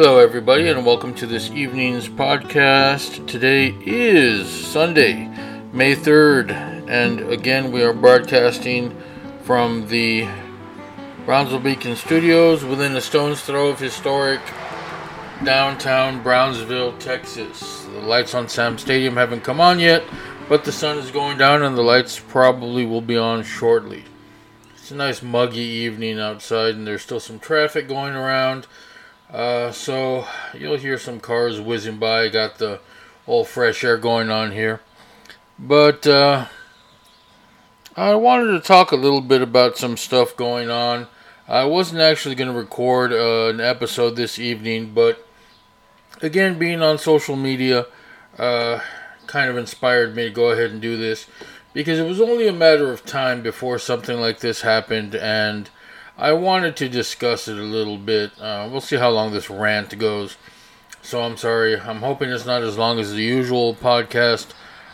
Hello, everybody, and welcome to this evening's podcast. Today is Sunday, May 3rd, and again, we are broadcasting from the Brownsville Beacon Studios within a stone's throw of historic downtown Brownsville, Texas. The lights on Sam Stadium haven't come on yet, but the sun is going down, and the lights probably will be on shortly. It's a nice muggy evening outside, and there's still some traffic going around. Uh, so you'll hear some cars whizzing by. Got the old fresh air going on here. But uh, I wanted to talk a little bit about some stuff going on. I wasn't actually going to record uh, an episode this evening, but again, being on social media uh, kind of inspired me to go ahead and do this because it was only a matter of time before something like this happened, and I wanted to discuss it a little bit. Uh, we'll see how long this rant goes. So I'm sorry. I'm hoping it's not as long as the usual podcast.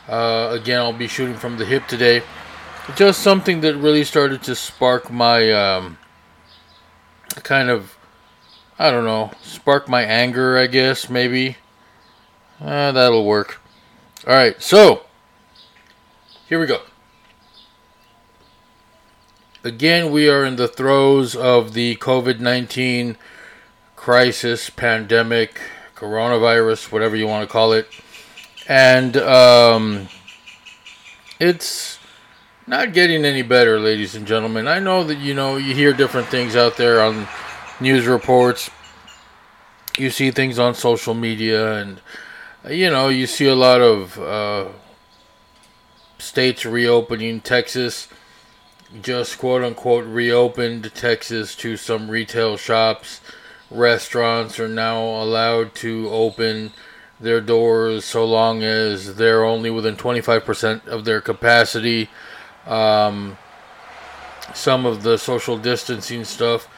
Uh, again, I'll be shooting from the hip today. Just something that really started to spark my um, kind of, I don't know, spark my anger, I guess, maybe. Uh, that'll work. All right, so here we go. Again, we are in the throes of the COVID 19 crisis, pandemic, coronavirus, whatever you want to call it. And um, it's not getting any better, ladies and gentlemen. I know that you know you hear different things out there on news reports. You see things on social media, and you know you see a lot of uh, states reopening. Texas just quote unquote reopened Texas to some retail shops. Restaurants are now allowed to open their doors so long as they're only within 25% of their capacity. Um, some of the social distancing stuff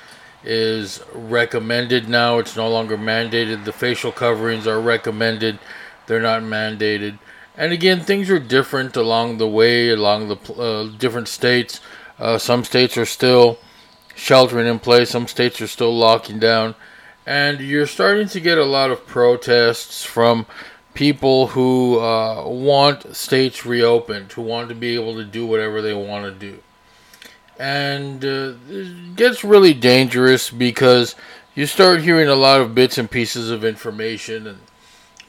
is recommended now. It's no longer mandated. The facial coverings are recommended, they're not mandated. And again, things are different along the way, along the uh, different states. Uh, some states are still sheltering in place, some states are still locking down. And you're starting to get a lot of protests from people who uh, want states reopened, who want to be able to do whatever they want to do. And uh, it gets really dangerous because you start hearing a lot of bits and pieces of information and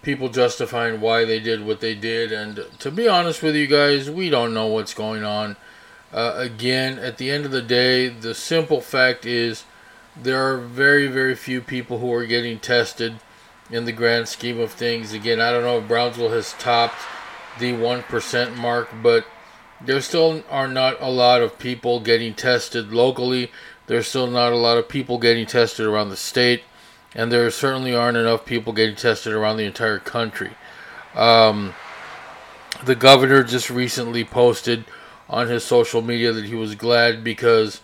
people justifying why they did what they did. And to be honest with you guys, we don't know what's going on. Uh, again, at the end of the day, the simple fact is there are very, very few people who are getting tested in the grand scheme of things. Again, I don't know if Brownsville has topped the 1% mark, but there still are not a lot of people getting tested locally. There's still not a lot of people getting tested around the state and there certainly aren't enough people getting tested around the entire country. Um, the governor just recently posted on his social media that he was glad because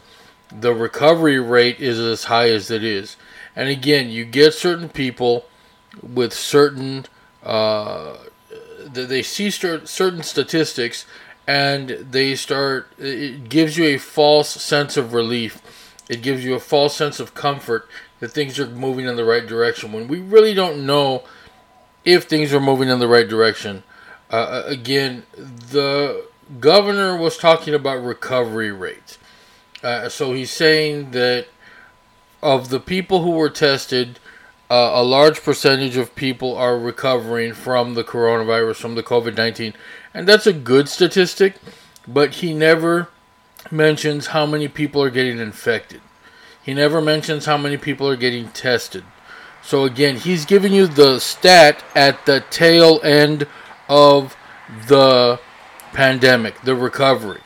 the recovery rate is as high as it is. And again, you get certain people with certain, uh, they see certain statistics and they start, it gives you a false sense of relief. It gives you a false sense of comfort that things are moving in the right direction when we really don't know if things are moving in the right direction. Uh, uh, again, the governor was talking about recovery rates. Uh, so he's saying that of the people who were tested, uh, a large percentage of people are recovering from the coronavirus, from the COVID 19. And that's a good statistic, but he never mentions how many people are getting infected. He never mentions how many people are getting tested. So again, he's giving you the stat at the tail end of the pandemic, the recovery.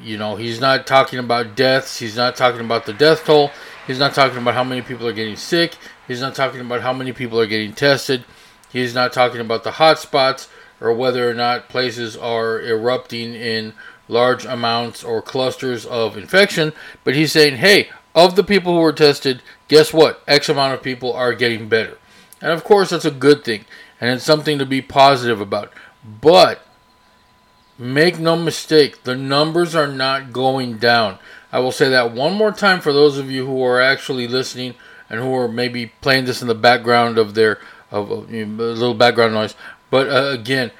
You know, he's not talking about deaths. He's not talking about the death toll. He's not talking about how many people are getting sick. He's not talking about how many people are getting tested. He's not talking about the hot spots or whether or not places are erupting in large amounts or clusters of infection, but he's saying, hey, of the people who were tested, guess what? X amount of people are getting better. And of course, that's a good thing, and it's something to be positive about. But make no mistake, the numbers are not going down. I will say that one more time for those of you who are actually listening and who are maybe playing this in the background of their of, you know, a little background noise. But uh, again,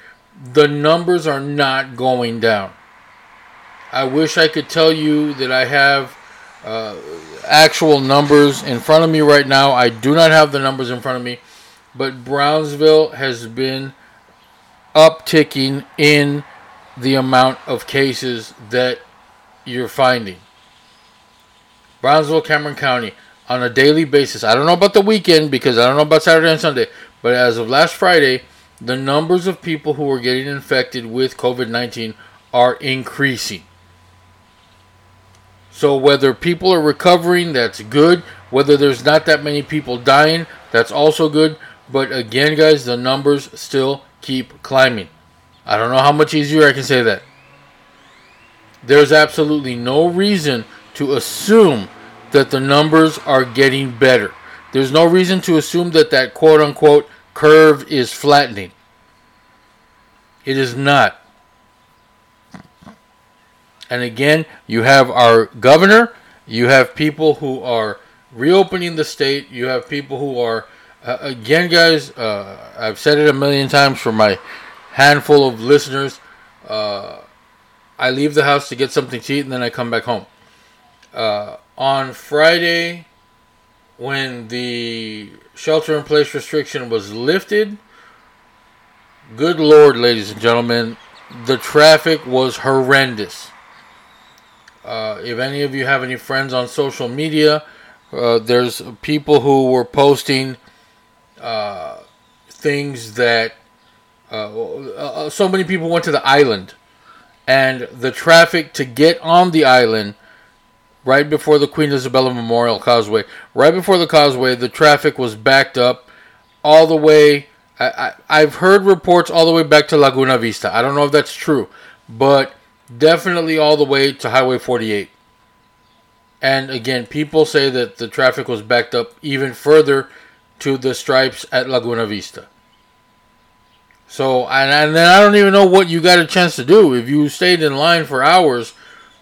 the numbers are not going down. I wish I could tell you that I have uh, actual numbers in front of me right now. I do not have the numbers in front of me, but Brownsville has been upticking in the amount of cases that you're finding. Brownsville, Cameron County, on a daily basis. I don't know about the weekend because I don't know about Saturday and Sunday, but as of last Friday, the numbers of people who are getting infected with COVID 19 are increasing. So whether people are recovering, that's good. Whether there's not that many people dying, that's also good. But again, guys, the numbers still keep climbing. I don't know how much easier I can say that. There's absolutely no reason to assume that the numbers are getting better. There's no reason to assume that that quote unquote curve is flattening. It is not. And again, you have our governor, you have people who are reopening the state, you have people who are, uh, again, guys, uh, I've said it a million times for my handful of listeners. Uh, I leave the house to get something to eat and then I come back home. Uh, on Friday, when the shelter in place restriction was lifted, good lord, ladies and gentlemen, the traffic was horrendous. Uh, if any of you have any friends on social media, uh, there's people who were posting uh, things that uh, uh, so many people went to the island, and the traffic to get on the island right before the Queen Isabella Memorial Causeway, right before the causeway, the traffic was backed up all the way. I, I, I've heard reports all the way back to Laguna Vista. I don't know if that's true, but definitely all the way to Highway 48. And again, people say that the traffic was backed up even further to the stripes at Laguna Vista. So, and, and then I don't even know what you got a chance to do. If you stayed in line for hours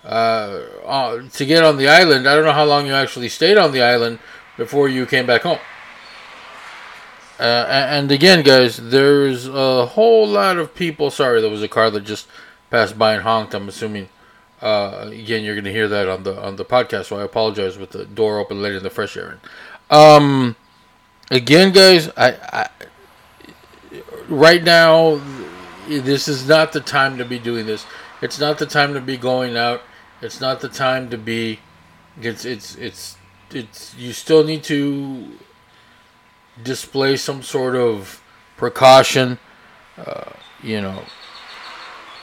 uh, uh, to get on the island, I don't know how long you actually stayed on the island before you came back home. Uh, and again, guys, there's a whole lot of people. Sorry, there was a car that just passed by and honked. I'm assuming. Uh, again, you're going to hear that on the on the podcast, so I apologize with the door open, letting the fresh air in. Um, again, guys, I, I right now this is not the time to be doing this. It's not the time to be going out. It's not the time to be. It's it's it's it's. You still need to display some sort of precaution. Uh, you know,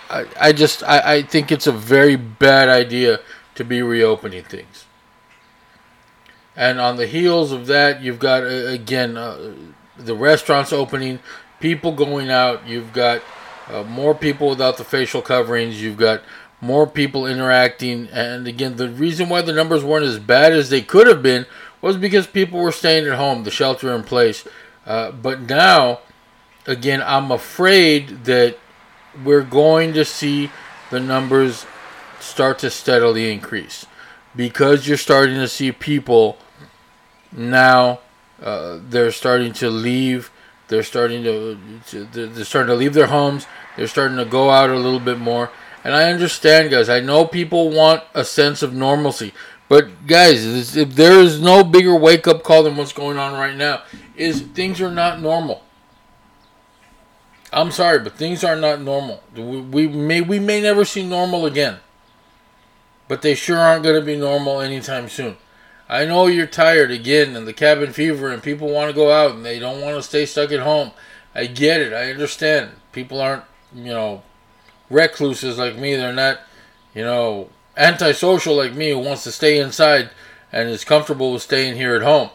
I, I just I, I think it's a very bad idea to be reopening things. And on the heels of that, you've got uh, again uh, the restaurants opening, people going out. You've got uh, more people without the facial coverings. You've got more people interacting. And again, the reason why the numbers weren't as bad as they could have been was because people were staying at home, the shelter in place. Uh, but now, again, I'm afraid that we're going to see the numbers start to steadily increase because you're starting to see people now uh, they're starting to leave they're starting to, to they're starting to leave their homes they're starting to go out a little bit more and i understand guys i know people want a sense of normalcy but guys if there is no bigger wake up call than what's going on right now is things are not normal I'm sorry, but things are not normal. We, we may we may never see normal again. But they sure aren't going to be normal anytime soon. I know you're tired again and the cabin fever and people want to go out and they don't want to stay stuck at home. I get it. I understand. People aren't, you know, recluses like me. They're not, you know, antisocial like me who wants to stay inside and is comfortable with staying here at home.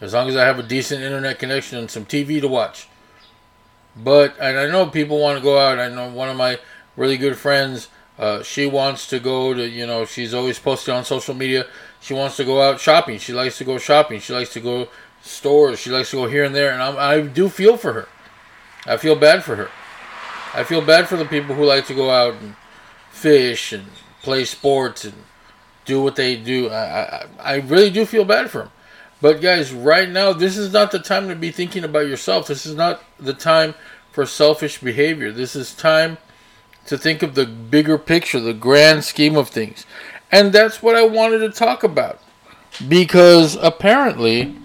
As long as I have a decent internet connection and some TV to watch. But and I know people want to go out. I know one of my really good friends. Uh, she wants to go to you know she's always posted on social media. She wants to go out shopping. She likes to go shopping. She likes to go stores. She likes to go here and there. And I'm, I do feel for her. I feel bad for her. I feel bad for the people who like to go out and fish and play sports and do what they do. I, I, I really do feel bad for them. But guys, right now, this is not the time to be thinking about yourself. This is not the time for selfish behavior. This is time to think of the bigger picture, the grand scheme of things. And that's what I wanted to talk about. Because apparently,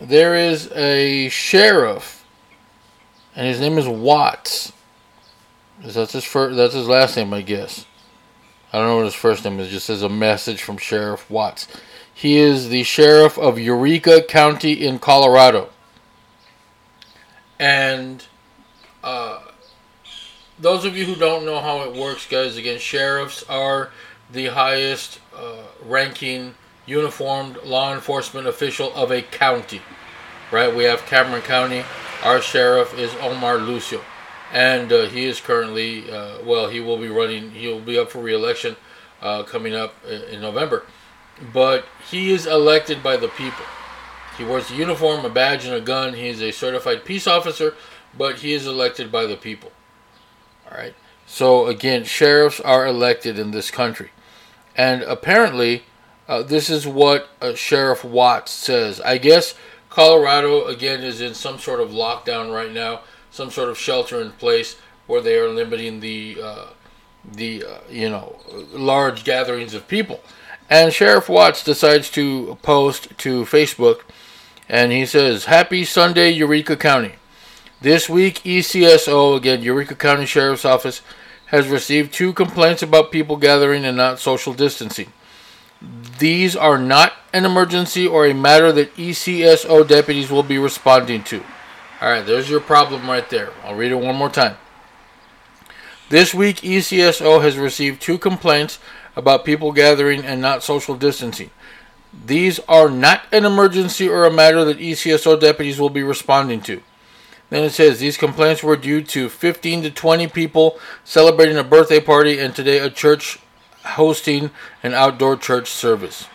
there is a sheriff, and his name is Watts. That's his first, that's his last name, I guess. I don't know what his first name is. It just says a message from Sheriff Watts. He is the sheriff of Eureka County in Colorado. And uh, those of you who don't know how it works, guys, again, sheriffs are the highest uh, ranking uniformed law enforcement official of a county. Right? We have Cameron County. Our sheriff is Omar Lucio. And uh, he is currently, uh, well, he will be running, he will be up for reelection uh, coming up in November. But he is elected by the people. He wears a uniform, a badge, and a gun. He is a certified peace officer, but he is elected by the people. All right. So again, sheriffs are elected in this country, and apparently, uh, this is what uh, Sheriff Watts says. I guess Colorado again is in some sort of lockdown right now, some sort of shelter in place where they are limiting the uh, the uh, you know large gatherings of people. And Sheriff Watts decides to post to Facebook, and he says, "Happy Sunday, Eureka County." This week, ECSO, again, Eureka County Sheriff's Office, has received two complaints about people gathering and not social distancing. These are not an emergency or a matter that ECSO deputies will be responding to. All right, there's your problem right there. I'll read it one more time. This week, ECSO has received two complaints about people gathering and not social distancing. These are not an emergency or a matter that ECSO deputies will be responding to. Then it says these complaints were due to 15 to 20 people celebrating a birthday party and today a church hosting an outdoor church service.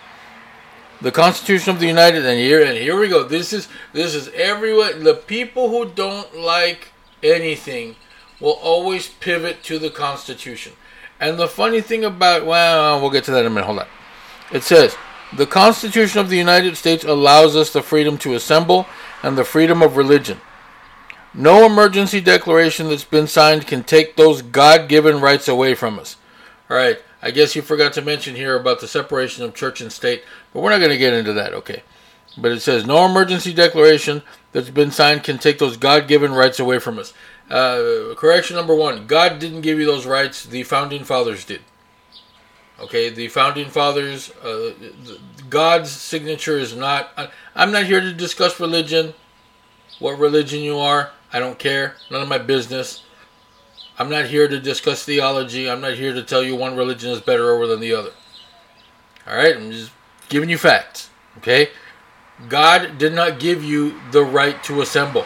The Constitution of the United and here and here we go. This is this is everyone the people who don't like anything will always pivot to the Constitution. And the funny thing about well, we'll get to that in a minute. Hold on. It says the Constitution of the United States allows us the freedom to assemble and the freedom of religion. No emergency declaration that's been signed can take those God given rights away from us. All right, I guess you forgot to mention here about the separation of church and state, but we're not going to get into that, okay? But it says no emergency declaration that's been signed can take those God given rights away from us. Uh, correction number one God didn't give you those rights, the founding fathers did. Okay, the founding fathers, uh, God's signature is not. I'm not here to discuss religion, what religion you are. I don't care. None of my business. I'm not here to discuss theology. I'm not here to tell you one religion is better over than the other. All right? I'm just giving you facts. Okay? God did not give you the right to assemble.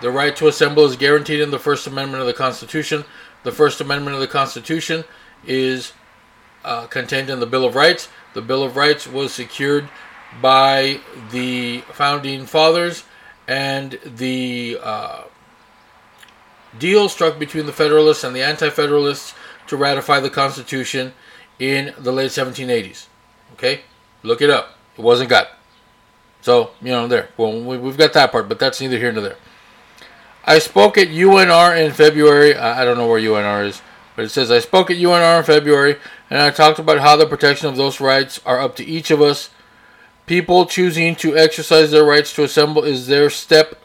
The right to assemble is guaranteed in the First Amendment of the Constitution. The First Amendment of the Constitution is uh, contained in the Bill of Rights. The Bill of Rights was secured by the founding fathers and the uh, deal struck between the Federalists and the Anti Federalists to ratify the Constitution in the late 1780s. Okay? Look it up. It wasn't got. So, you know, there. Well, we've got that part, but that's neither here nor there. I spoke at UNR in February. I don't know where UNR is, but it says I spoke at UNR in February and I talked about how the protection of those rights are up to each of us People choosing to exercise their rights to assemble is their step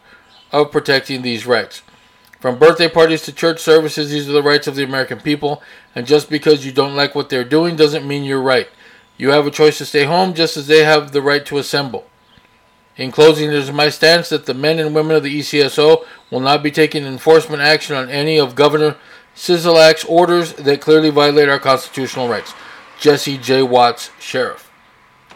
of protecting these rights. From birthday parties to church services, these are the rights of the American people, and just because you don't like what they're doing doesn't mean you're right. You have a choice to stay home just as they have the right to assemble. In closing, it is my stance that the men and women of the ECSO will not be taking enforcement action on any of Governor Sisolak's orders that clearly violate our constitutional rights. Jesse J. Watts, Sheriff.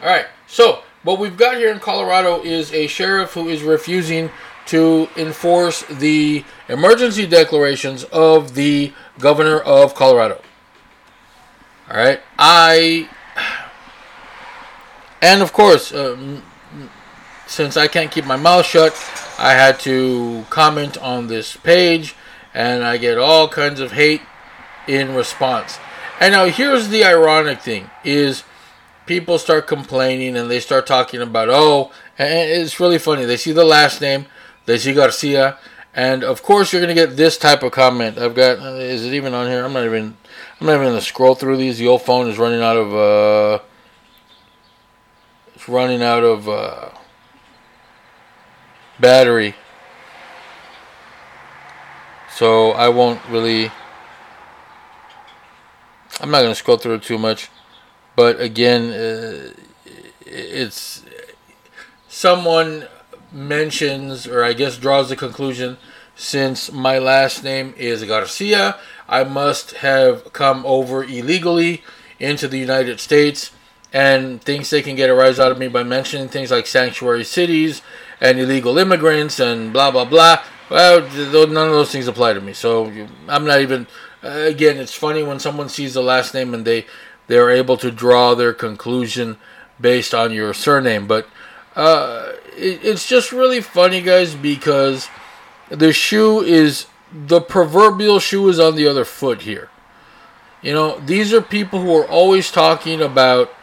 All right, so what we've got here in Colorado is a sheriff who is refusing to enforce the emergency declarations of the governor of Colorado. All right, I and of course, uh, since I can't keep my mouth shut, I had to comment on this page, and I get all kinds of hate in response. And now here's the ironic thing: is people start complaining and they start talking about, oh, it's really funny. They see the last name, they see Garcia, and of course you're gonna get this type of comment. I've got, uh, is it even on here? I'm not even, I'm not even gonna scroll through these. The old phone is running out of, uh, it's running out of uh, battery. So I won't really. I'm not going to scroll through it too much. But again, uh, it's someone mentions, or I guess draws the conclusion, since my last name is Garcia, I must have come over illegally into the United States and thinks they can get a rise out of me by mentioning things like sanctuary cities and illegal immigrants and blah blah blah. Well, none of those things apply to me. So I'm not even. Uh, again, it's funny when someone sees the last name and they they are able to draw their conclusion based on your surname. But uh, it, it's just really funny, guys, because the shoe is the proverbial shoe is on the other foot here. You know, these are people who are always talking about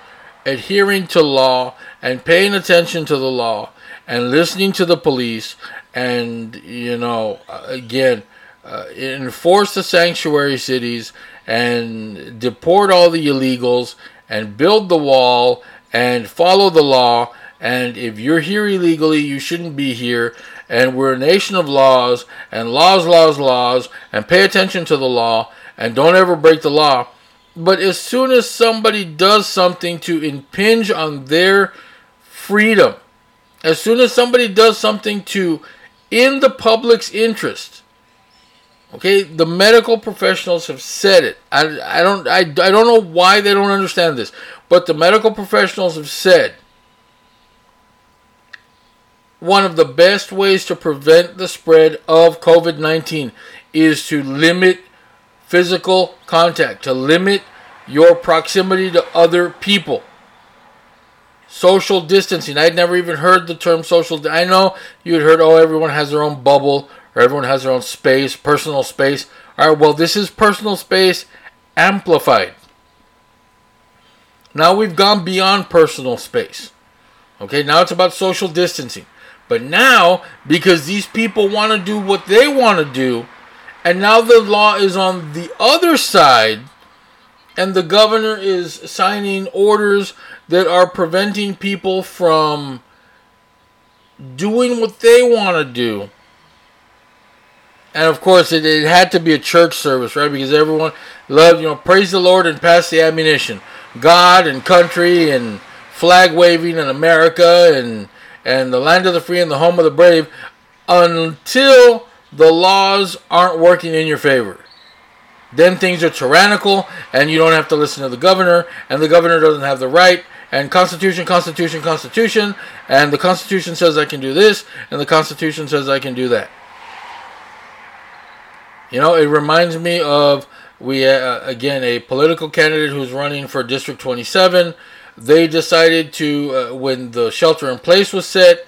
adhering to law and paying attention to the law and listening to the police and you know again uh, enforce the sanctuary cities and deport all the illegals and build the wall and follow the law. And if you're here illegally you shouldn't be here. And we're a nation of laws and laws laws laws. And pay attention to the law and don't ever break the law. But as soon as somebody does something to impinge on their freedom as soon as somebody does something to, in the public's interest, okay, the medical professionals have said it. I, I don't I, I don't know why they don't understand this, but the medical professionals have said one of the best ways to prevent the spread of COVID 19 is to limit physical contact, to limit your proximity to other people social distancing. I'd never even heard the term social. Di- I know you had heard, oh, everyone has their own bubble everyone has their own space, personal space. All right, well, this is personal space amplified. Now we've gone beyond personal space. Okay, now it's about social distancing. But now, because these people want to do what they want to do, and now the law is on the other side, and the governor is signing orders that are preventing people from doing what they want to do. And of course, it, it had to be a church service, right? Because everyone loved, you know, praise the Lord and pass the ammunition. God and country and flag waving in America and and the land of the free and the home of the brave until the laws aren't working in your favor. Then things are tyrannical and you don't have to listen to the governor and the governor doesn't have the right and Constitution, Constitution, Constitution, and the Constitution says I can do this, and the Constitution says I can do that. You know, it reminds me of we uh, again a political candidate who's running for District 27. They decided to uh, when the shelter in place was set,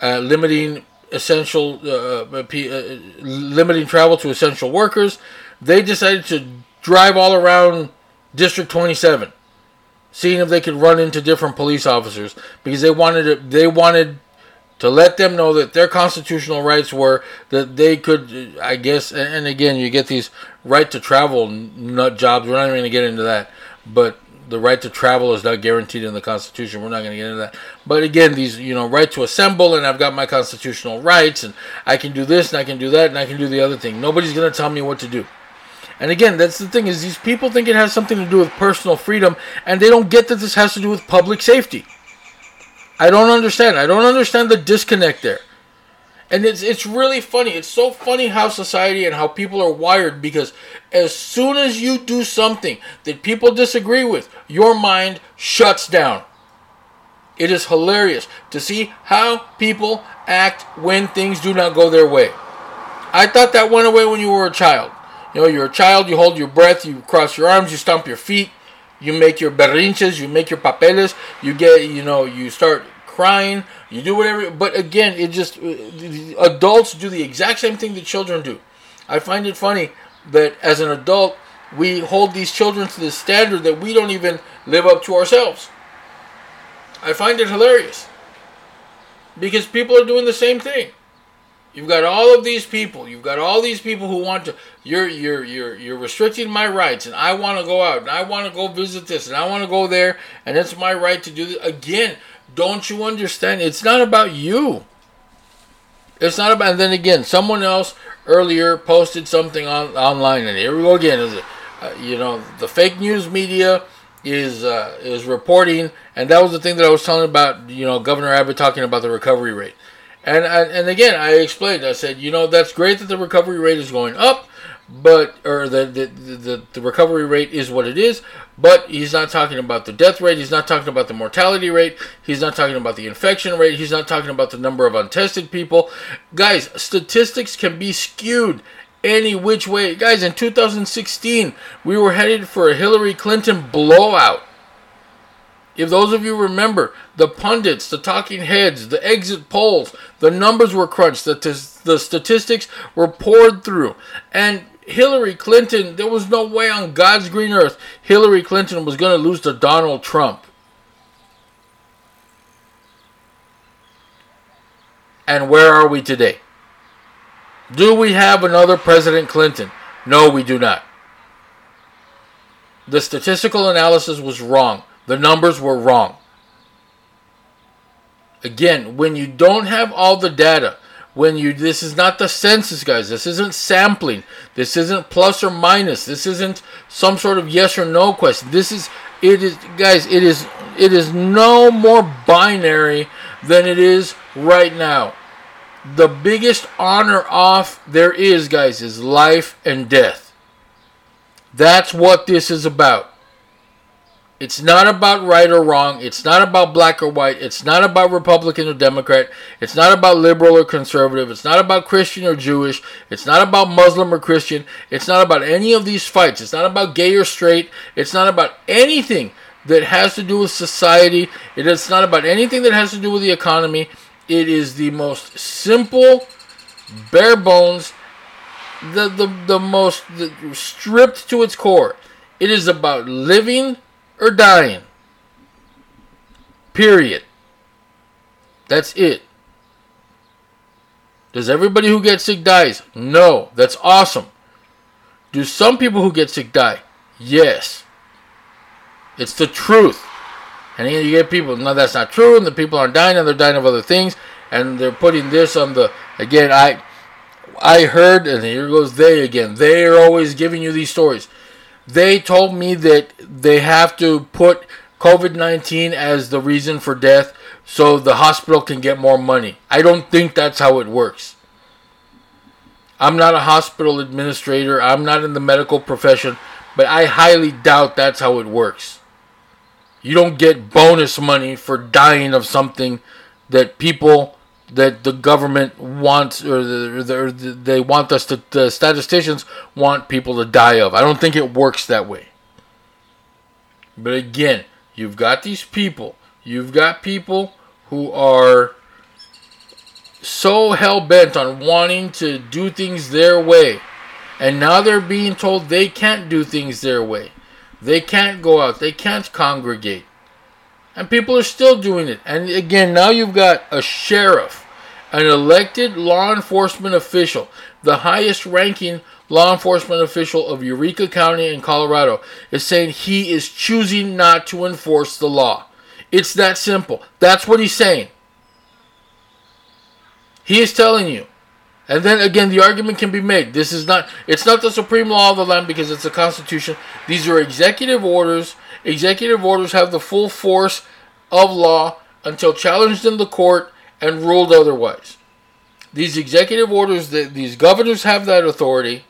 uh, limiting essential uh, uh, uh, limiting travel to essential workers. They decided to drive all around District 27 seeing if they could run into different police officers because they wanted to, they wanted to let them know that their constitutional rights were that they could I guess and again you get these right to travel nut jobs. We're not even going to get into that. But the right to travel is not guaranteed in the constitution. We're not going to get into that. But again these you know right to assemble and I've got my constitutional rights and I can do this and I can do that and I can do the other thing. Nobody's going to tell me what to do. And again, that's the thing is these people think it has something to do with personal freedom, and they don't get that this has to do with public safety. I don't understand. I don't understand the disconnect there. And it's it's really funny. It's so funny how society and how people are wired because as soon as you do something that people disagree with, your mind shuts down. It is hilarious to see how people act when things do not go their way. I thought that went away when you were a child. You know, you're a child, you hold your breath, you cross your arms, you stomp your feet, you make your berrinches, you make your papeles, you get, you know, you start crying, you do whatever. But again, it just, uh, adults do the exact same thing that children do. I find it funny that as an adult, we hold these children to the standard that we don't even live up to ourselves. I find it hilarious because people are doing the same thing. You've got all of these people. You've got all these people who want to. You're you're you're you're restricting my rights, and I want to go out, and I want to go visit this, and I want to go there, and it's my right to do this. Again, don't you understand? It's not about you. It's not about. And then again, someone else earlier posted something on online, and here we go again. Is it, uh, you know, the fake news media is uh, is reporting, and that was the thing that I was telling about. You know, Governor Abbott talking about the recovery rate. And and again, I explained. I said, you know, that's great that the recovery rate is going up, but or the the, the the recovery rate is what it is. But he's not talking about the death rate. He's not talking about the mortality rate. He's not talking about the infection rate. He's not talking about the number of untested people. Guys, statistics can be skewed any which way. Guys, in 2016, we were headed for a Hillary Clinton blowout. If those of you remember, the pundits, the talking heads, the exit polls, the numbers were crunched, the, t- the statistics were poured through. And Hillary Clinton, there was no way on God's green earth Hillary Clinton was going to lose to Donald Trump. And where are we today? Do we have another President Clinton? No, we do not. The statistical analysis was wrong. The numbers were wrong. Again, when you don't have all the data, when you this is not the census guys. This isn't sampling. This isn't plus or minus. This isn't some sort of yes or no question. This is it is guys it is it is no more binary than it is right now. The biggest honor off there is guys is life and death. That's what this is about it's not about right or wrong. It's not about black or white. It's not about Republican or Democrat. It's not about liberal or conservative. It's not about Christian or Jewish. It's not about Muslim or Christian. It's not about any of these fights. It's not about gay or straight. It's not about anything that has to do with society. It is not about anything that has to do with the economy. It is the most simple, bare bones, the, the, the most the, stripped to its core. It is about living or dying. Period. That's it. Does everybody who gets sick dies? No. That's awesome. Do some people who get sick die? Yes. It's the truth. And then you get people, no, that's not true, and the people aren't dying, and they're dying of other things, and they're putting this on the again. I I heard, and here goes they again. They are always giving you these stories they told me that they have to put COVID 19 as the reason for death so the hospital can get more money. I don't think that's how it works. I'm not a hospital administrator, I'm not in the medical profession, but I highly doubt that's how it works. You don't get bonus money for dying of something that people that the government wants or, the, the, the, they want us to the statisticians want people to die of. I don't think it works that way. But again, you've got these people. You've got people who are so hell bent on wanting to do things their way. And now they're being told they can't do things their way. They can't go out. They can't congregate. And people are still doing it. And again, now you've got a sheriff, an elected law enforcement official, the highest ranking law enforcement official of Eureka County in Colorado, is saying he is choosing not to enforce the law. It's that simple. That's what he's saying. He is telling you. And then again, the argument can be made. This is not, it's not the supreme law of the land because it's the Constitution. These are executive orders Executive orders have the full force of law until challenged in the court and ruled otherwise. These executive orders, these governors have that authority.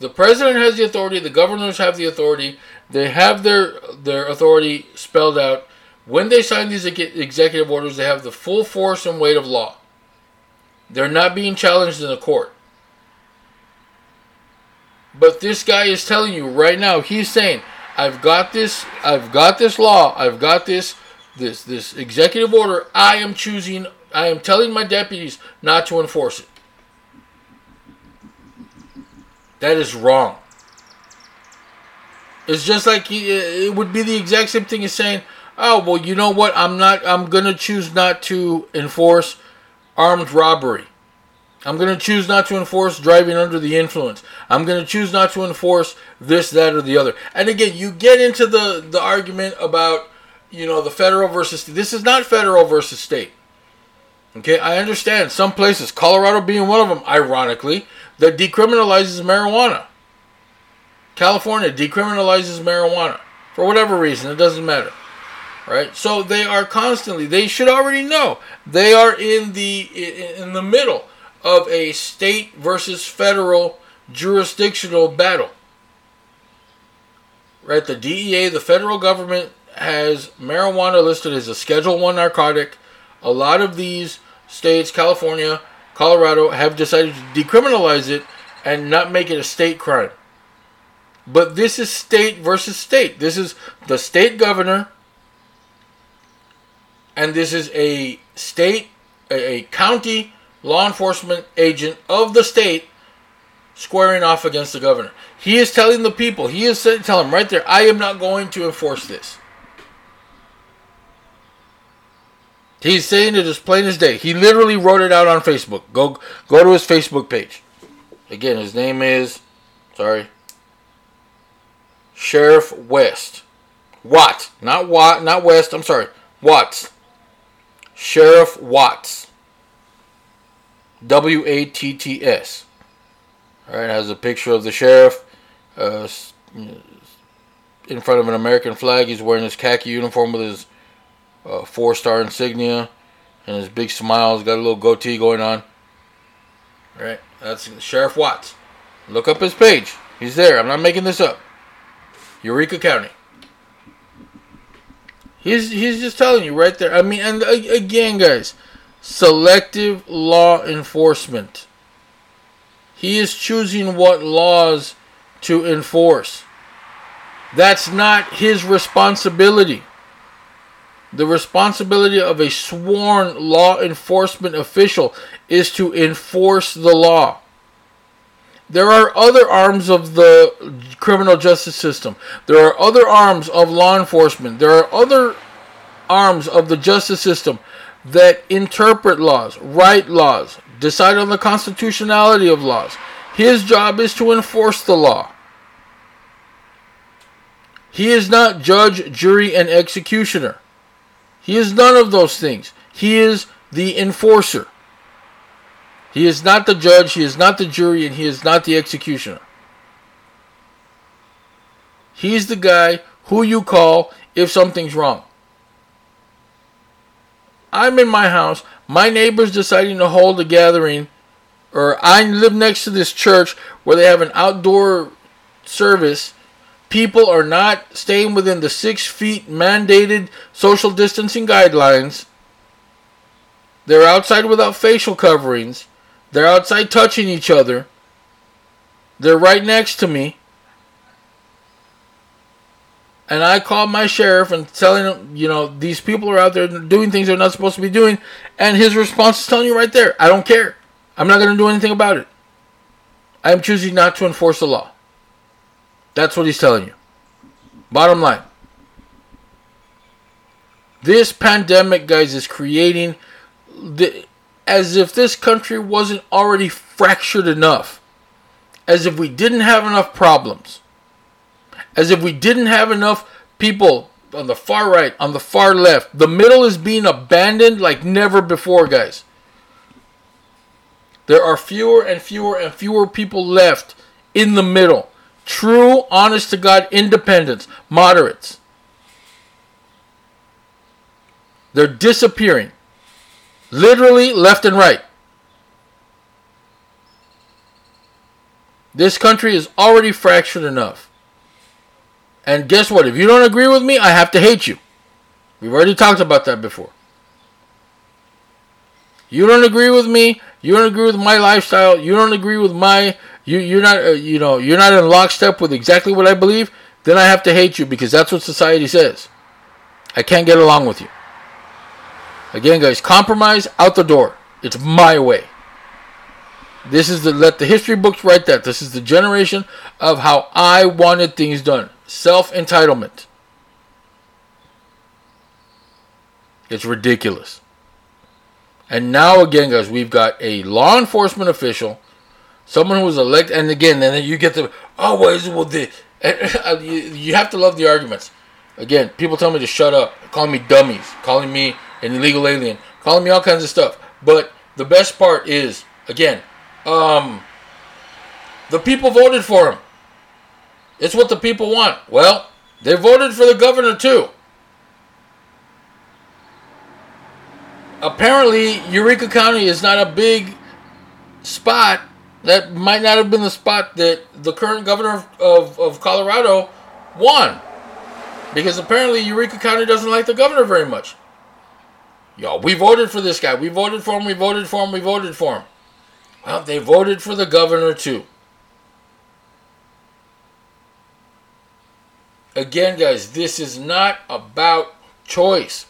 The president has the authority. The governors have the authority. They have their their authority spelled out. When they sign these executive orders, they have the full force and weight of law. They're not being challenged in the court. But this guy is telling you right now, he's saying, I've got this. I've got this law. I've got this this this executive order. I am choosing. I am telling my deputies not to enforce it. That is wrong. It's just like it would be the exact same thing as saying, oh well, you know what? I'm not. I'm gonna choose not to enforce armed robbery. I'm going to choose not to enforce driving under the influence. I'm going to choose not to enforce this, that, or the other. And again, you get into the, the argument about, you know, the federal versus This is not federal versus state. Okay, I understand some places, Colorado being one of them, ironically, that decriminalizes marijuana. California decriminalizes marijuana. For whatever reason, it doesn't matter. Right? So they are constantly, they should already know. They are in the in the middle of a state versus federal jurisdictional battle. Right? The DEA, the federal government, has marijuana listed as a Schedule 1 narcotic. A lot of these states, California, Colorado, have decided to decriminalize it and not make it a state crime. But this is state versus state. This is the state governor, and this is a state, a, county law enforcement agent of the state squaring off against the governor. He is telling the people, he is telling tell him right there, I am not going to enforce this. He's saying it as plain as day. He literally wrote it out on Facebook. Go go to his Facebook page. Again, his name is sorry. Sheriff West. Watt. Not Watt, not West, I'm sorry. Watts. Sheriff Watts. W A T T S. All right, has a picture of the sheriff uh, in front of an American flag. He's wearing his khaki uniform with his uh, four star insignia and his big smile. He's got a little goatee going on. Right, that's Sheriff Watts. Look up his page. He's there. I'm not making this up. Eureka County. He's he's just telling you right there. I mean, and again, guys, selective law enforcement. He is choosing what laws to enforce. That's not his responsibility. The responsibility of a sworn law enforcement official is to enforce the law. There are other arms of the criminal justice system. There are other arms of law enforcement. There are other arms of the justice system that interpret laws, write laws, decide on the constitutionality of laws. His job is to enforce the law. He is not judge, jury, and executioner. He is none of those things. He is the enforcer. He is not the judge, he is not the jury, and he is not the executioner. He's the guy who you call if something's wrong. I'm in my house. My neighbor's deciding to hold a gathering, or I live next to this church where they have an outdoor service. People are not staying within the six feet mandated social distancing guidelines. They're outside without facial coverings. They're outside touching each other. They're right next to me and I called my sheriff and telling him, you know, these people are out there doing things they're not supposed to be doing, and his response is telling you right there, I don't care. I'm not going to do anything about it. I am choosing not to enforce the law. That's what he's telling you. Bottom line. This pandemic, guys, is creating the, as if this country wasn't already fractured enough. As if we didn't have enough problems as if we didn't have enough people on the far right, on the far left. The middle is being abandoned like never before, guys. There are fewer and fewer and fewer people left in the middle. True, honest to God independents, moderates. They're disappearing. Literally left and right. This country is already fractured enough. And guess what? If you don't agree with me, I have to hate you. We've already talked about that before. You don't agree with me. You don't agree with my lifestyle. You don't agree with my. You you're not uh, you know you're not in lockstep with exactly what I believe. Then I have to hate you because that's what society says. I can't get along with you. Again, guys, compromise out the door. It's my way. This is the let the history books write that. This is the generation of how I wanted things done. Self entitlement. It's ridiculous. And now again, guys, we've got a law enforcement official, someone who was elected, and again, and then you get the it? Well, the you have to love the arguments. Again, people tell me to shut up, calling me dummies, calling me an illegal alien, calling me all kinds of stuff. But the best part is, again, um, the people voted for him. It's what the people want. Well, they voted for the governor too. Apparently, Eureka County is not a big spot. That might not have been the spot that the current governor of, of, of Colorado won. Because apparently Eureka County doesn't like the governor very much. Y'all, we voted for this guy. We voted for him. We voted for him. We voted for him. Well, they voted for the governor too. Again, guys, this is not about choice.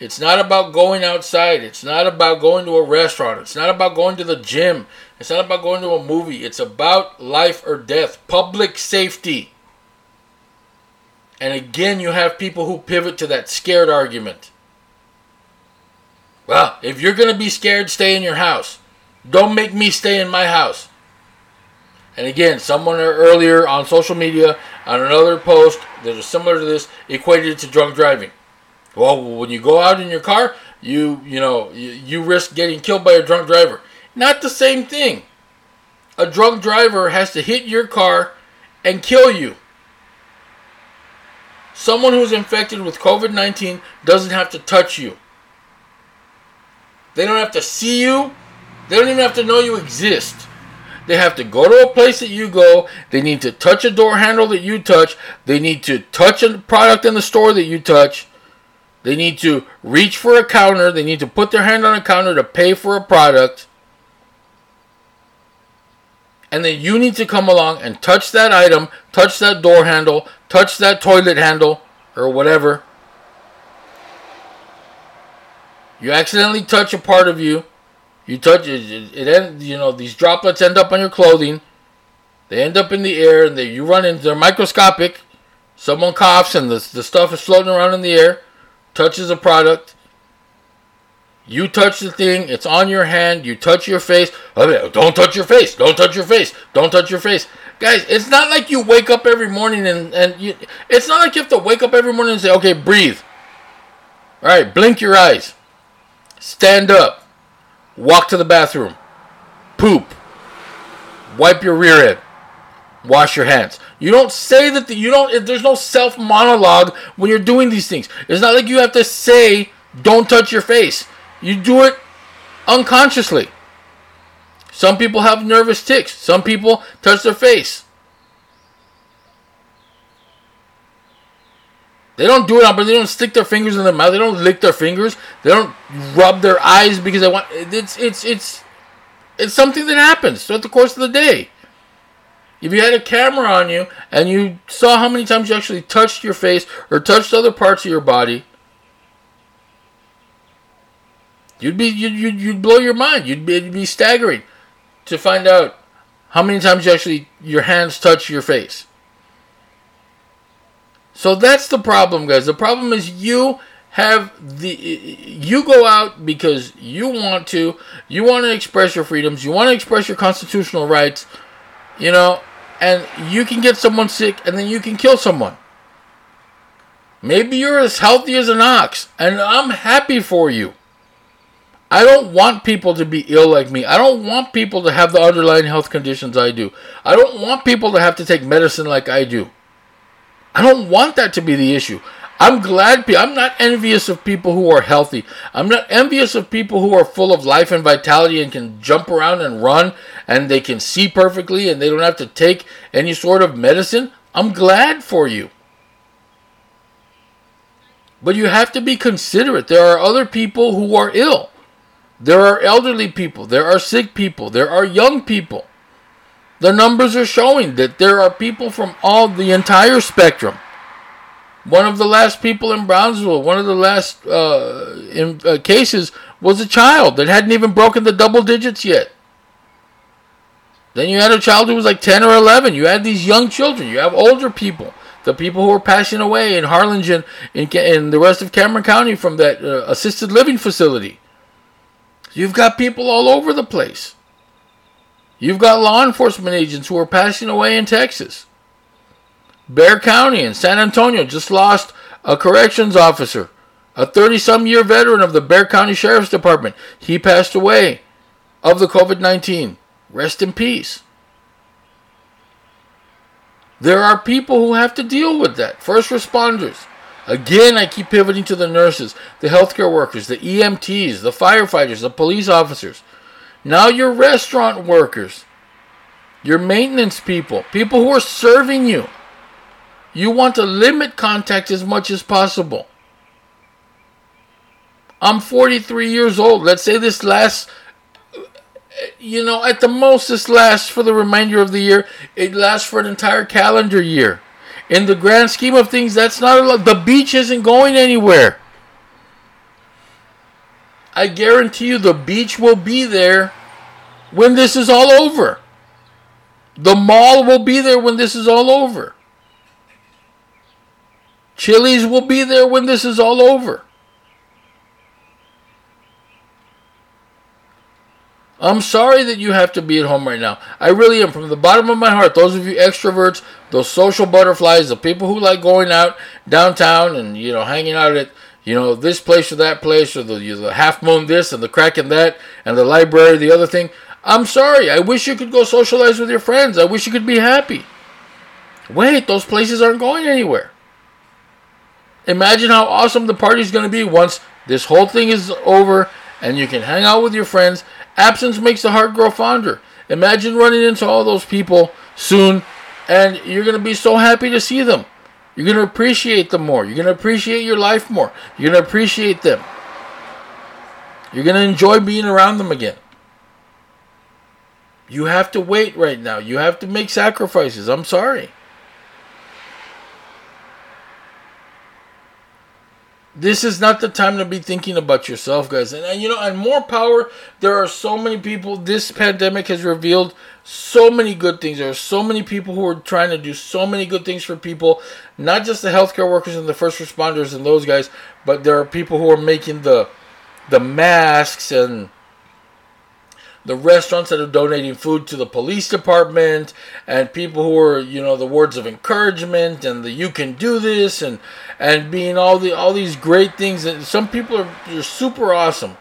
It's not about going outside. It's not about going to a restaurant. It's not about going to the gym. It's not about going to a movie. It's about life or death, public safety. And again, you have people who pivot to that scared argument. Well, if you're going to be scared, stay in your house. Don't make me stay in my house. And again, someone earlier on social media, on another post that is similar to this, equated it to drunk driving. Well, when you go out in your car, you you know you, you risk getting killed by a drunk driver. Not the same thing. A drunk driver has to hit your car and kill you. Someone who's infected with COVID 19 doesn't have to touch you. They don't have to see you. They don't even have to know you exist. They have to go to a place that you go. They need to touch a door handle that you touch. They need to touch a product in the store that you touch. They need to reach for a counter. They need to put their hand on a counter to pay for a product. And then you need to come along and touch that item, touch that door handle, touch that toilet handle, or whatever. You accidentally touch a part of you. You touch it, it, it end, you know, these droplets end up on your clothing. They end up in the air and they, you run into, they're microscopic. Someone coughs and the, the stuff is floating around in the air touches a product. You touch the thing, it's on your hand, you touch your face. Oh, don't touch your face, don't touch your face, don't touch your face. Guys, it's not like you wake up every morning and, and you, it's not like you have to wake up every morning and say, okay, breathe. All right, blink your eyes. Stand up. Walk to the bathroom. Poop. Wipe your rear end. Wash your hands. You don't say that the, you don't. There's no self monologue when you're doing these things. It's not like you have to say, "Don't touch your face." You do it unconsciously. Some people have nervous tics. Some people touch their face. They don't do it, but they don't stick their fingers in their mouth. They don't lick their fingers. They don't rub their eyes because they want. It's it's it's it's something that happens throughout the course of the day. If you had a camera on you and you saw how many times you actually touched your face or touched other parts of your body, you'd be you'd, you'd, you'd blow your mind. You'd be, it'd be staggering to find out how many times you actually your hands touch your face. So that's the problem, guys. The problem is you have the you go out because you want to, you want to express your freedoms, you want to express your constitutional rights, you know, and you can get someone sick and then you can kill someone. Maybe you're as healthy as an ox, and I'm happy for you. I don't want people to be ill like me. I don't want people to have the underlying health conditions I do. I don't want people to have to take medicine like I do. I don't want that to be the issue. I'm glad. I'm not envious of people who are healthy. I'm not envious of people who are full of life and vitality and can jump around and run and they can see perfectly and they don't have to take any sort of medicine. I'm glad for you. But you have to be considerate. There are other people who are ill. There are elderly people. There are sick people. There are young people. The numbers are showing that there are people from all the entire spectrum one of the last people in Brownsville, one of the last uh, in, uh, cases was a child that hadn't even broken the double digits yet. Then you had a child who was like 10 or 11. You had these young children. You have older people the people who are passing away in Harlingen and in, the rest of Cameron County from that uh, assisted living facility. You've got people all over the place. You've got law enforcement agents who are passing away in Texas. Bexar County in San Antonio just lost a corrections officer, a 30 some year veteran of the Bexar County Sheriff's Department. He passed away of the COVID 19. Rest in peace. There are people who have to deal with that. First responders. Again, I keep pivoting to the nurses, the healthcare workers, the EMTs, the firefighters, the police officers. Now your restaurant workers, your maintenance people, people who are serving you. You want to limit contact as much as possible. I'm 43 years old. Let's say this lasts you know, at the most, this lasts for the remainder of the year. It lasts for an entire calendar year. In the grand scheme of things, that's not a lot. The beach isn't going anywhere. I guarantee you the beach will be there when this is all over. The mall will be there when this is all over. Chili's will be there when this is all over. I'm sorry that you have to be at home right now. I really am. From the bottom of my heart, those of you extroverts, those social butterflies, the people who like going out downtown and, you know, hanging out at, you know, this place or that place or the, the half moon this and the Kraken that and the library, the other thing. I'm sorry. I wish you could go socialize with your friends. I wish you could be happy. Wait, those places aren't going anywhere. Imagine how awesome the party's going to be once this whole thing is over and you can hang out with your friends Absence makes the heart grow fonder. Imagine running into all those people soon, and you're going to be so happy to see them. You're going to appreciate them more. You're going to appreciate your life more. You're going to appreciate them. You're going to enjoy being around them again. You have to wait right now. You have to make sacrifices. I'm sorry. This is not the time to be thinking about yourself, guys. And, and, you know, and more power. There are so many people. This pandemic has revealed so many good things. There are so many people who are trying to do so many good things for people, not just the healthcare workers and the first responders and those guys, but there are people who are making the the masks and the restaurants that are donating food to the police department and people who are you know the words of encouragement and the you can do this and and being all the all these great things and some people are, super awesome.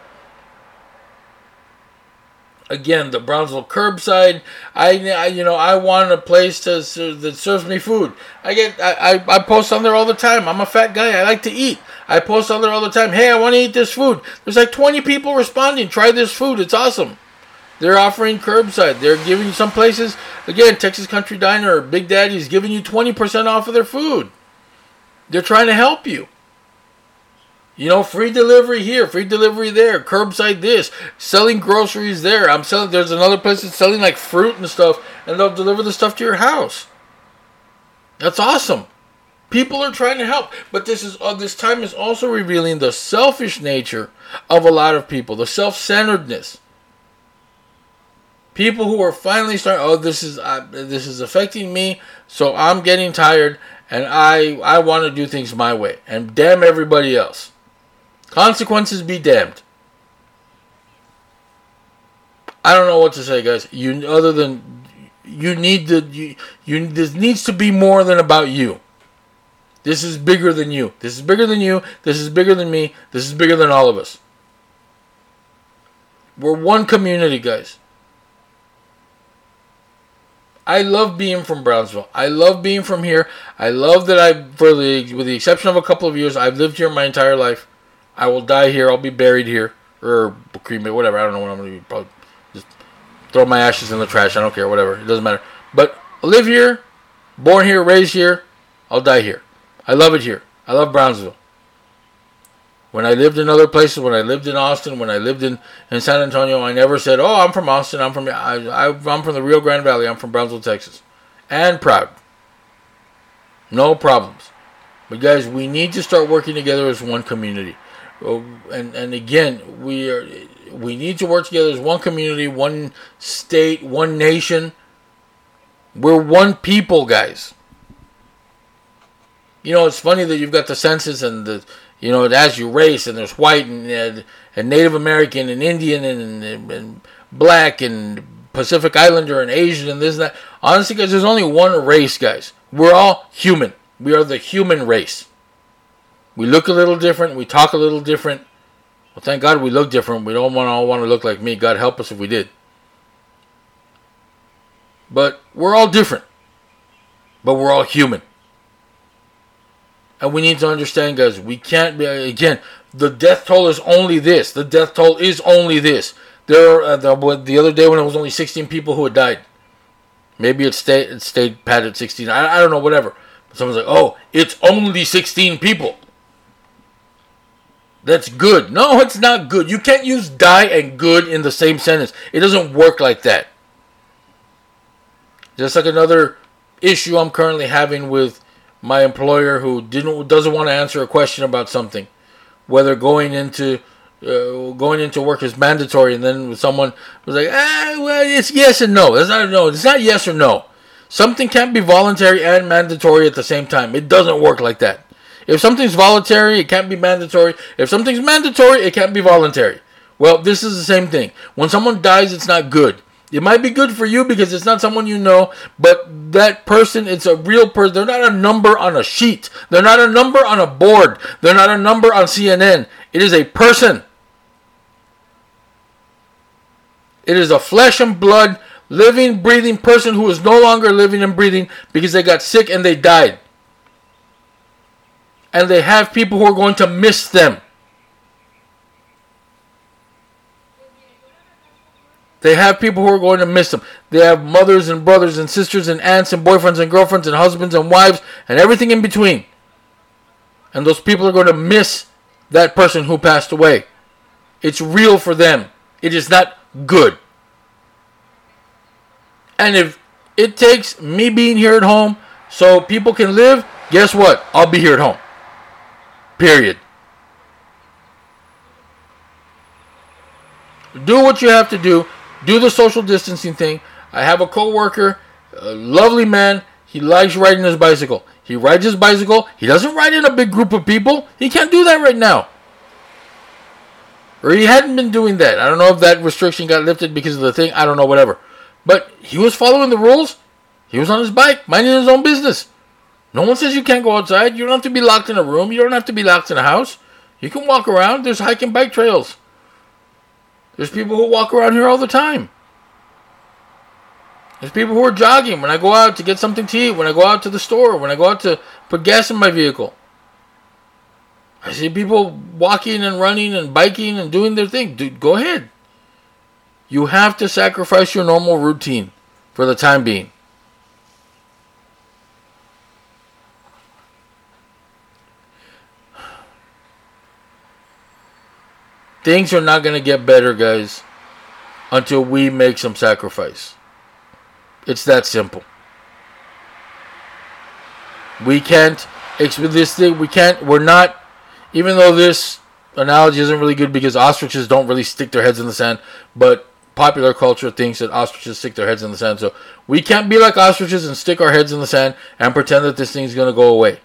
Again the brownsville curbside I, I, you know i want a place to that serves me food. I get I, I, I post on there all the time. I'm a fat guy. I like to eat. I post on there all the time hey i want to eat this food. There's like 20 people responding try this food. It's awesome they're offering curbside. They're giving you some places, again, Texas Country Diner or Big Daddy's giving you 20% off of their food. They're trying to help you. You know, free delivery here, free delivery there, curbside this, selling groceries there. I'm selling, there's another place that's selling like fruit and stuff, and they'll deliver the stuff to your house. That's awesome. People are trying to help, but this is uh, this time is also revealing the selfish nature of a lot of people, the self-centeredness people who are finally starting oh this is uh, this is affecting me so i'm getting tired and i i want to do things my way and damn everybody else. Consequences be damned. I don't know what to say guys. You other than you need to you, you this needs to be more than about you. This is bigger than you. This is bigger than you. This is bigger than me. This is bigger than all of us. We're one community guys I love being from Brownsville. I love being from here. I love that I, for the with the exception of a couple of years, I've lived here my entire life. I will die here. I'll be buried here or cremated, whatever. I don't know what I'm gonna do. Probably just throw my ashes in the trash. I don't care. Whatever. It doesn't matter. But I live here, born here, raised here. I'll die here. I love it here. I love Brownsville. When I lived in other places, when I lived in Austin, when I lived in, in San Antonio, I never said, "Oh, I'm from Austin. I'm from I, I, I'm from the Rio Grande Valley. I'm from Brownsville, Texas," and proud. No problems. But guys, we need to start working together as one community. Oh, and and again, we are we need to work together as one community, one state, one nation. We're one people, guys. you know, it's funny that you've got the census and the, you know, it has your race and there's white and, and, and Native American and Indian and, and, and black and Pacific Islander and Asian and this and that. Honestly, guys, there's only one race, guys. We're all human. We are the human race. We look a little different. We talk a little different. Well, thank God we look different. We don't want to all want to look like me. God help us if we did. But we're all different. But we're all human. And we need to understand, guys, we can't be, again, the death toll is only this. The death toll is only this. There, uh, the, the other day when it was only 16 people who had died. Maybe it stayed, it stayed pat at 16. I, I don't know, whatever. But someone's like, oh, it's only 16 people. That's good. No, it's not good. You can't use die and good in the same sentence. It doesn't work like that. Just like another issue I'm currently having with my employer who didn't doesn't want to answer a question about something, whether going into uh, going into work is mandatory, and then someone was like, ah, well, it's yes and no. It's not no. It's not yes or no. Something can't be voluntary and mandatory at the same time. It doesn't work like that. If something's voluntary, it can't be mandatory. If something's mandatory, it can't be voluntary. Well, this is the same thing. When someone dies, it's not good. It might be good for you because it's not someone you know, but that person, it's a real person. They're not a number on a sheet. They're not a number on a board. They're not a number on CNN. It is a person. It is a flesh and blood, living, breathing person who is no longer living and breathing because they got sick and they died. And they have people who are going to miss them. They have people who are going to miss them. They have mothers and brothers and sisters and aunts and boyfriends and girlfriends and husbands and wives and everything in between. And those people are going to miss that person who passed away. It's real for them. It is not good. And if it takes me being here at home so people can live, guess what? I'll be here at home. Period. Do what you have to do. Do the social distancing thing. I have a coworker, a lovely man. He likes riding his bicycle. He rides his bicycle. He doesn't ride in a big group of people. He can't do that right now. Or he hadn't been doing that. I don't know if that restriction got lifted because of the thing. I don't know, whatever. But he was following the rules. He was on his bike, minding his own business. No one says you can't go outside. You don't have to be locked in a room. You don't have to be locked in a house. You can walk around. There's hike and bike trails. There's people who walk around here all the time. There's people who are jogging when I go out to get something to eat, when I go out to the store, when I go out to put gas in my vehicle. I see people walking and running and biking and doing their thing. Dude, go ahead. You have to sacrifice your normal routine for the time being. Things are not going to get better, guys, until we make some sacrifice. It's that simple. We can't this thing. We can't. We're not. Even though this analogy isn't really good because ostriches don't really stick their heads in the sand, but popular culture thinks that ostriches stick their heads in the sand. So we can't be like ostriches and stick our heads in the sand and pretend that this thing's gonna go away.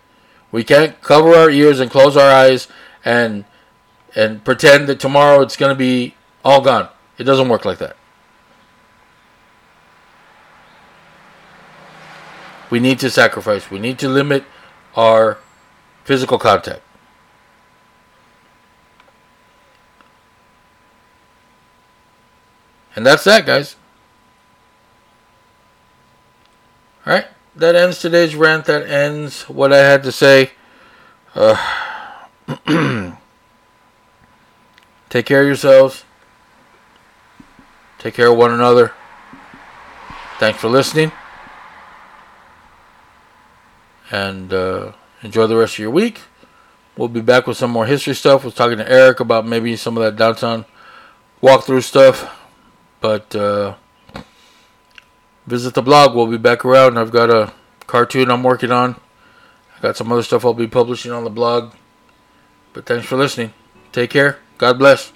We can't cover our ears and close our eyes and and pretend that tomorrow it's going to be all gone. It doesn't work like that. We need to sacrifice. We need to limit our physical contact. And that's that, guys. Alright, that ends today's rant. That ends what I had to say. Uh, Take care of yourselves. Take care of one another. Thanks for listening. And uh, enjoy the rest of your week. We'll be back with some more history stuff. We're talking to Eric about maybe some of that downtown walkthrough stuff. But uh, visit the blog. We'll be back around. I've got a cartoon I'm working on. I got some other stuff I'll be publishing on the blog. But thanks for listening. Take care. God bless.